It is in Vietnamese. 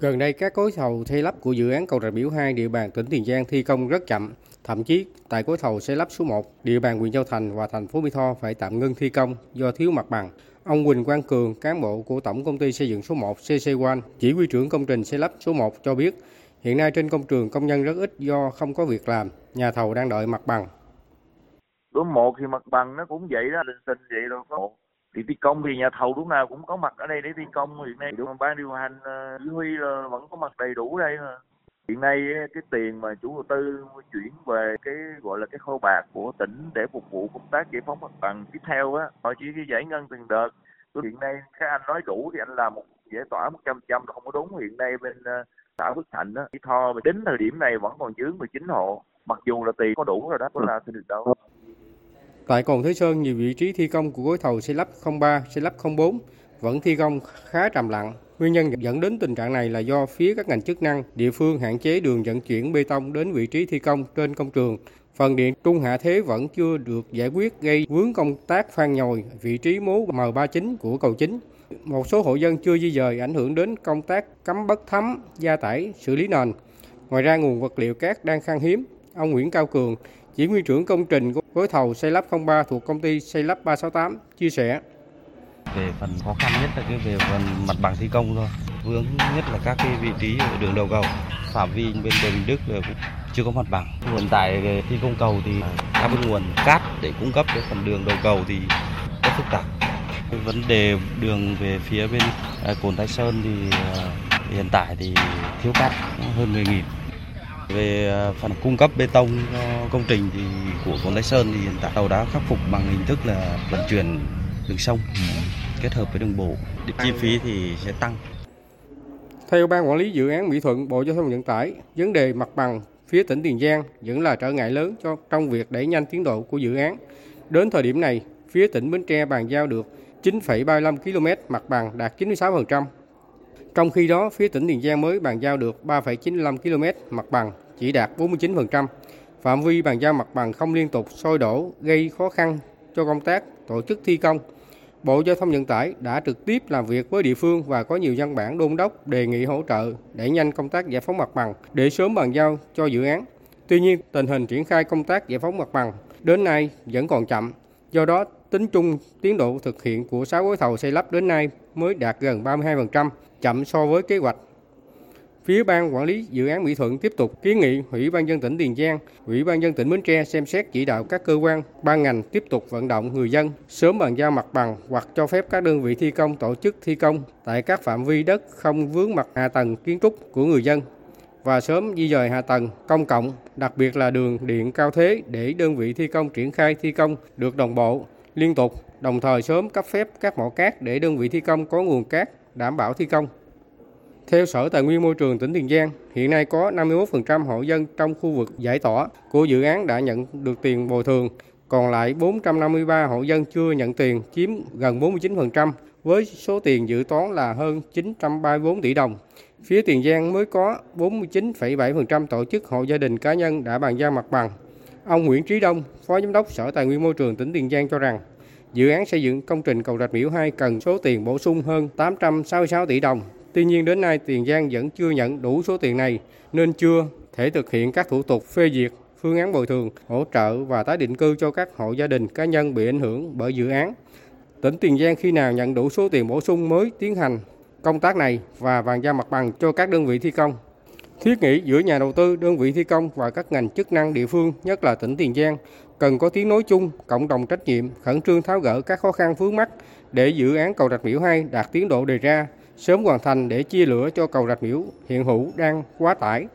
Gần đây các gói thầu xây lắp của dự án cầu Rạch Miễu 2 địa bàn tỉnh Tiền Giang thi công rất chậm, thậm chí tại gói thầu xây lắp số 1 địa bàn huyện Châu Thành và thành phố Mỹ Tho phải tạm ngưng thi công do thiếu mặt bằng. Ông Quỳnh Quang Cường, cán bộ của Tổng công ty xây dựng số 1 CC One, chỉ huy trưởng công trình xây lắp số 1 cho biết, hiện nay trên công trường công nhân rất ít do không có việc làm, nhà thầu đang đợi mặt bằng. Số 1 thì mặt bằng nó cũng vậy đó, linh tinh vậy đâu có thì thi công thì nhà thầu lúc nào cũng có mặt ở đây để thi công. Hiện nay đúng ban điều hành ờ, chỉ huy là vẫn có mặt đầy đủ đây mà. Hiện nay ờ, cái tiền mà chủ đầu tư chuyển về cái gọi là cái kho bạc của tỉnh để phục vụ công tác giải phóng mặt bằng tiếp theo á họ chỉ giải ngân từng đợt. Hiện nay các anh nói đủ thì anh làm một giải tỏa một trăm trăm không có đúng. Hiện nay bên ờ, xã Phước Thạnh á, Tho đến thời điểm này vẫn còn dưới 19 hộ. Mặc dù là tiền có đủ rồi đó có là thì được đâu. Tại Cồn Thế Sơn, nhiều vị trí thi công của gói thầu xây lắp 03, xây lắp 04 vẫn thi công khá trầm lặng. Nguyên nhân dẫn đến tình trạng này là do phía các ngành chức năng, địa phương hạn chế đường vận chuyển bê tông đến vị trí thi công trên công trường. Phần điện trung hạ thế vẫn chưa được giải quyết gây vướng công tác phan nhồi vị trí mố M39 của cầu chính. Một số hộ dân chưa di dời ảnh hưởng đến công tác cấm bất thấm, gia tải, xử lý nền. Ngoài ra nguồn vật liệu cát đang khan hiếm. Ông Nguyễn Cao Cường, chỉ huy trưởng công trình gói thầu xây lắp 03 thuộc công ty xây lắp 368 chia sẻ. Về phần khó khăn nhất là cái về phần mặt bằng thi công thôi. Vướng nhất là các cái vị trí ở đường đầu cầu. Phạm vi bên đường Đức cũng chưa có mặt bằng. Hiện tại thi công cầu thì các bên nguồn cát để cung cấp cái phần đường đầu cầu thì rất phức tạp. Cái vấn đề đường về phía bên à, Cồn Thái Sơn thì à, hiện tại thì thiếu cát hơn 10.000 về à, phần cung cấp bê tông cho công trình thì của Cồn Thái Sơn thì hiện tại tàu đã khắc phục bằng hình thức là vận chuyển đường sông kết hợp với đường bộ. Chi phí thì sẽ tăng. Theo ban quản lý dự án Mỹ Thuận, Bộ Giao thông Vận tải, vấn đề mặt bằng phía tỉnh Tiền Giang vẫn là trở ngại lớn cho trong việc đẩy nhanh tiến độ của dự án. Đến thời điểm này, phía tỉnh Bến Tre bàn giao được 9,35 km mặt bằng đạt 96%. Trong khi đó, phía tỉnh Tiền Giang mới bàn giao được 3,95 km mặt bằng, chỉ đạt 49%. Phạm vi bàn giao mặt bằng không liên tục sôi đổ gây khó khăn cho công tác tổ chức thi công. Bộ Giao thông Vận tải đã trực tiếp làm việc với địa phương và có nhiều văn bản đôn đốc đề nghị hỗ trợ để nhanh công tác giải phóng mặt bằng để sớm bàn giao cho dự án. Tuy nhiên, tình hình triển khai công tác giải phóng mặt bằng đến nay vẫn còn chậm. Do đó, tính chung tiến độ thực hiện của 6 gói thầu xây lắp đến nay mới đạt gần 32%, chậm so với kế hoạch. Phía ban quản lý dự án Mỹ Thuận tiếp tục kiến nghị Ủy ban dân tỉnh Tiền Giang, Ủy ban dân tỉnh Bến Tre xem xét chỉ đạo các cơ quan, ban ngành tiếp tục vận động người dân sớm bàn giao mặt bằng hoặc cho phép các đơn vị thi công tổ chức thi công tại các phạm vi đất không vướng mặt hạ tầng kiến trúc của người dân và sớm di dời hạ tầng công cộng, đặc biệt là đường điện cao thế để đơn vị thi công triển khai thi công được đồng bộ, liên tục, đồng thời sớm cấp phép các mỏ cát để đơn vị thi công có nguồn cát đảm bảo thi công. Theo Sở Tài nguyên Môi trường tỉnh Tiền Giang, hiện nay có 51% hộ dân trong khu vực giải tỏa của dự án đã nhận được tiền bồi thường, còn lại 453 hộ dân chưa nhận tiền chiếm gần 49% với số tiền dự toán là hơn 934 tỷ đồng. Phía Tiền Giang mới có 49,7% tổ chức hộ gia đình cá nhân đã bàn giao mặt bằng. Ông Nguyễn Trí Đông, Phó Giám đốc Sở Tài nguyên Môi trường tỉnh Tiền Giang cho rằng, dự án xây dựng công trình cầu Rạch Miễu 2 cần số tiền bổ sung hơn 866 tỷ đồng. Tuy nhiên đến nay Tiền Giang vẫn chưa nhận đủ số tiền này nên chưa thể thực hiện các thủ tục phê duyệt phương án bồi thường, hỗ trợ và tái định cư cho các hộ gia đình cá nhân bị ảnh hưởng bởi dự án. Tỉnh Tiền Giang khi nào nhận đủ số tiền bổ sung mới tiến hành công tác này và bàn giao mặt bằng cho các đơn vị thi công. Thiết nghĩ giữa nhà đầu tư, đơn vị thi công và các ngành chức năng địa phương, nhất là tỉnh Tiền Giang, cần có tiếng nói chung, cộng đồng trách nhiệm, khẩn trương tháo gỡ các khó khăn vướng mắt để dự án cầu Rạch Miễu 2 đạt tiến độ đề ra, sớm hoàn thành để chia lửa cho cầu Rạch Miễu hiện hữu đang quá tải.